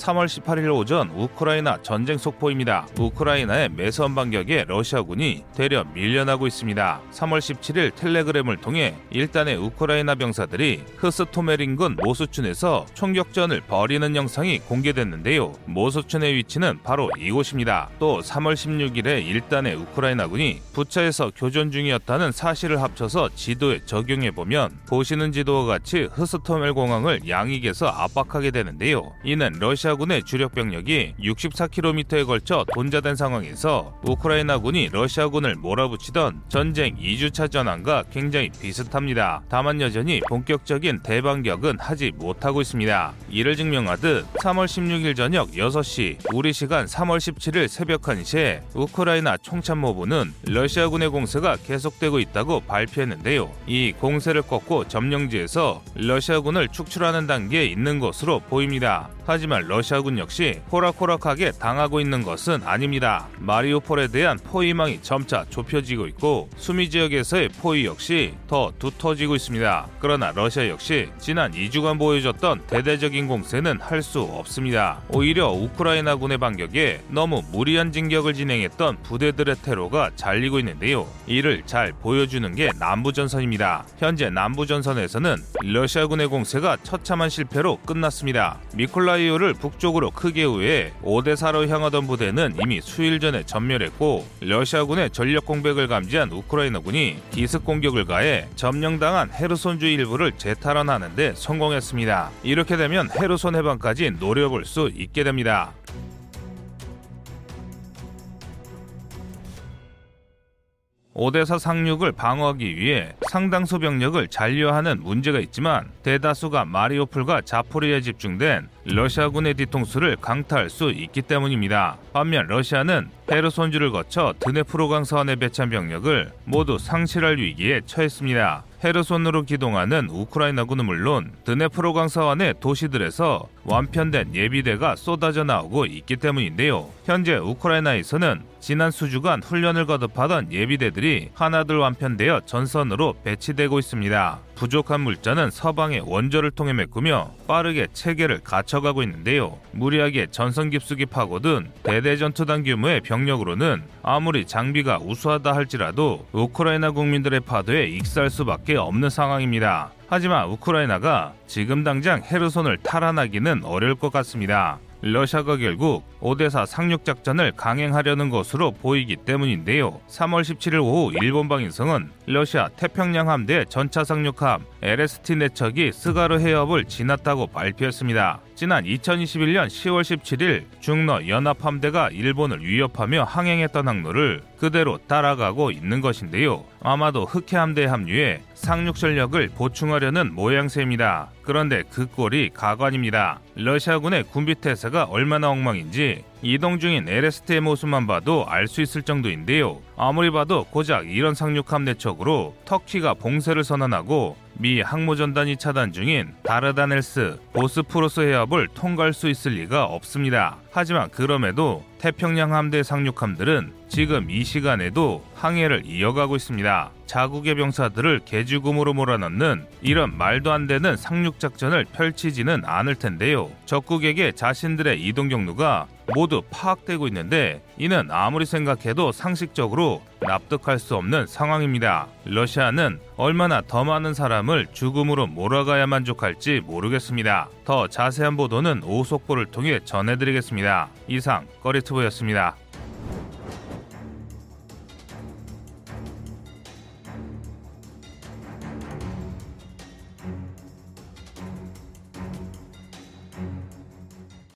3월 18일 오전 우크라이나 전쟁 속보입니다. 우크라이나의 매선 반격에 러시아군이 대려 밀려나고 있습니다. 3월 17일 텔레그램을 통해 일단의 우크라이나 병사들이 흐스토메린군 모수춘에서 총격전을 벌이는 영상이 공개됐는데요. 모수춘의 위치는 바로 이곳입니다. 또 3월 16일에 일단의 우크라이나군이 부차에서 교전 중이었다는 사실을 합쳐서 지도에 적용해 보면 보시는 지도와 같이 흐스토멜 공항을 양익에서 압박하게 되는데요. 이는 러시아 군의 주력 병력이 64km에 걸쳐 돈자된 상황에서 우크라이나군이 러시아군을 몰아붙이던 전쟁 2주차 전환과 굉장히 비슷합니다. 다만 여전히 본격적인 대반격은 하지 못하고 있습니다. 이를 증명하듯 3월 16일 저녁 6시 우리 시간 3월 17일 새벽 1시에 우크라이나 총참모부는 러시아군의 공세가 계속되고 있다고 발표했는데요. 이 공세를 꺾고 점령지에서 러시아군을 축출하는 단계에 있는 것으로 보입니다. 하지만 러시아군 역시 호락호락하게 당하고 있는 것은 아닙니다. 마리오폴에 대한 포위망이 점차 좁혀지고 있고 수미 지역에서의 포위 역시 더 두터지고 있습니다. 그러나 러시아 역시 지난 2주간 보여줬던 대대적인 공세는 할 수 없습니다. 오히려 우크라이나군의 반격에 너무 무리한 진격을 진행했던 부대들의 테러가 잘리고 있는데요. 이를 잘 보여주는 게 남부전선입니다. 현재 남부전선에서는 러시아군의 공세가 처참한 실패로 끝났습니다. 미콜라이 오를 북쪽으로 크게 우회해 오데사로 향하던 부대는 이미 수일 전에 전멸했고 러시아군의 전력 공백을 감지한 우크라이나군이 기습 공격을 가해 점령당한 헤르손주 일부를 재탈환하는데 성공했습니다. 이렇게 되면 헤르손 해방까지 노려볼 수 있게 됩니다. 오대사 상륙을 방어하기 위해 상당수 병력을 잔류하는 문제가 있지만 대다수가 마리오폴과 자포리에 집중된 러시아군의 뒤통수를 강타할 수 있기 때문입니다. 반면 러시아는 헤르손주를 거쳐 드네프로강 서안에 배치한 병력을 모두 상실할 위기에 처했습니다. 헤르손으로 기동하는 우크라이나군은 물론 드네프로강 서안의 도시들에서 완편된 예비대가 쏟아져 나오고 있기 때문인데요. 현재 우크라이나에서는 지난 수주간 훈련을 거듭하던 예비대들이 하나둘 완편되어 전선으로 배치되고 있습니다. 부족한 물자는 서방의 원조를 통해 메꾸며 빠르게 체계를 갖춰가고 있는데요. 무리하게 전선 깊숙이 파고든 대대전투단 규모의 병력으로는 아무리 장비가 우수하다 할지라도 우크라이나 국민들의 파도에 익살 수밖에 없는 상황입니다. 하지만 우크라이나가 지금 당장 헤르손을 탈환하기는 어려울 것 같습니다. 러시아가 결국 오데사 상륙 작전을 강행하려는 것으로 보이기 때문인데요. 3월 17일 오후 일본 방위성은 러시아 태평양 함대 전차 상륙함 LST 내척이 스가르 해협을 지났다고 발표했습니다. 지난 2021년 10월 17일 중러 연합함대가 일본을 위협하며 항행했던 항로를 그대로 따라가고 있는 것인데요. 아마도 흑해 함대에 합류해 상륙 전력을 보충하려는 모양새입니다. 그런데 그 꼴이 가관입니다. 러시아군의 군비 태세가 얼마나 엉망인지 이동 중인 LST의 모습만 봐도 알 수 있을 정도인데요. 아무리 봐도 고작 이런 상륙함 내척으로 터키가 봉쇄를 선언하고 미 항모전단이 차단 중인 다르다넬스, 보스프로스 해협을 통과할 수 있을 리가 없습니다. 하지만 그럼에도 태평양 함대 상륙함들은 지금 이 시간에도 항해를 이어가고 있습니다. 자국의 병사들을 개죽음으로 몰아넣는 이런 말도 안 되는 상륙 작전을 펼치지는 않을 텐데요. 적국에게 자신들의 이동 경로가 모두 파악되고 있는데 이는 아무리 생각해도 상식적으로 납득할 수 없는 상황입니다. 러시아는 얼마나 더 많은 사람을 죽음으로 몰아가야 만족할지 모르겠습니다. 더 자세한 보도는 오속보를 통해 전해드리겠습니다. 이상 꺼리투브였습니다.